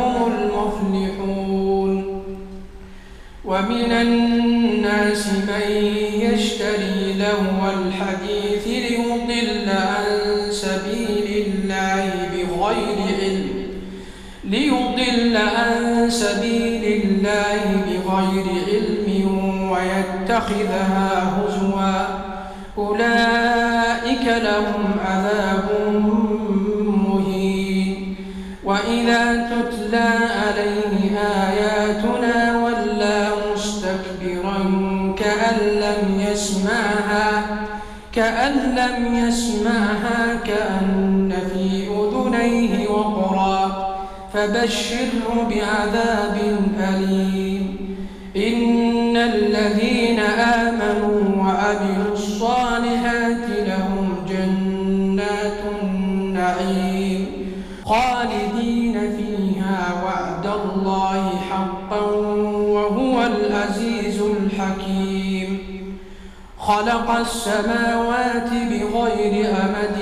هم المفلحون. ومن الناس من يشتري لهو الحديث ليضل عن سبيل الله بغير علم ليضل عن سبيل الله بغير علم ويتخذها هزوا. أولئك لهم عذاب مهين. وإذا عليه آياتنا ولى مستكبرا كأن لم يسمعها كأن لم يسمعها كأن في أذنيه وقرا. فبشره بعذاب أليم. إن الذين آمنوا وعملوا الصالحات لهم جنات النعيم. خالدين فيها وعد الله حقا وهو العزيز الحكيم. خلق السماوات بغير أمد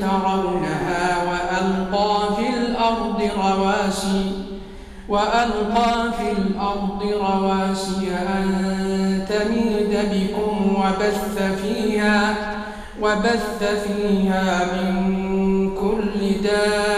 ترونها وألقى في الأرض رواسي وألقى في الأرض رواسي أن تميد بكم وبث فيها وبث فيها من كل دابة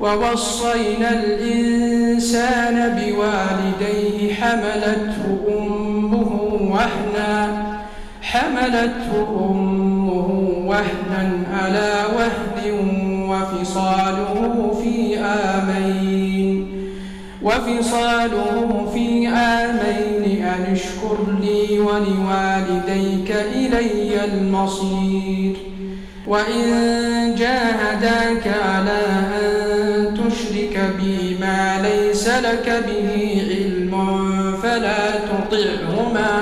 ووصينا الإنسان بوالديه حملته أمه وهنا حملته أمه وهنا على وهن وفصاله في آمين. وفصاله في آمين أن اشكر لي ولوالديك إلي المصير. وإن جاهداك على أن لك به علم فلا تطعهما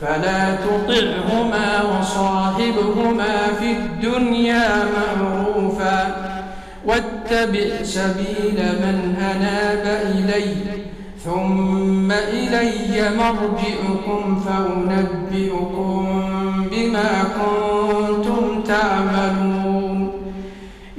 فلا تطعهما وصاحبهما في الدنيا معروفا. واتبع سبيل من أناب إلي ثم إلي مرجعكم فأنبئكم بما كنتم تعملون.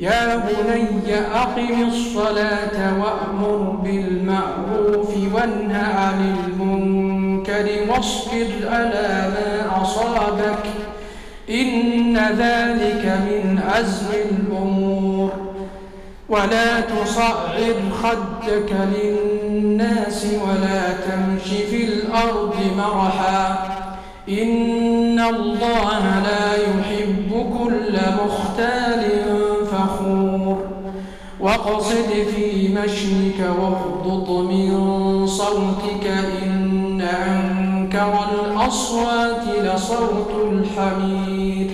يا بني أقم الصلاة وأمر بالمعروف وانه عن المنكر واصبر على ما أصابك. إن ذلك من عزم الأمور. ولا تصعد خدك للناس ولا تمش في الأرض مرحا. إن الله لا يحب كل مختال واقصد في مشيك واغضض من صوتك إن أنكر الأصوات لصوت الحمير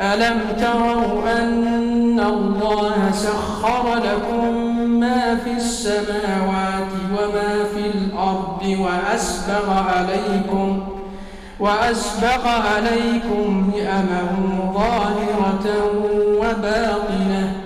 ألم تروا أن الله سخر لكم ما في السماوات وما في الأرض وأسبغ عليكم وأسبغ عليكم نعمه ظاهرة وباطنة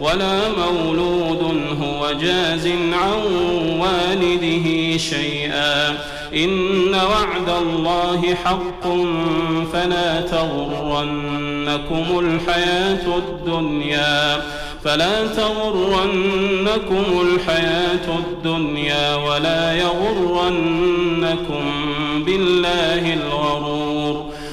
ولا مولود هو جاز عن والده شيئا. إن وعد الله حق فلا تغرنكم الحياة الدنيا. فلا تغرنكم الحياة الدنيا ولا يغرنكم بالله الغرور.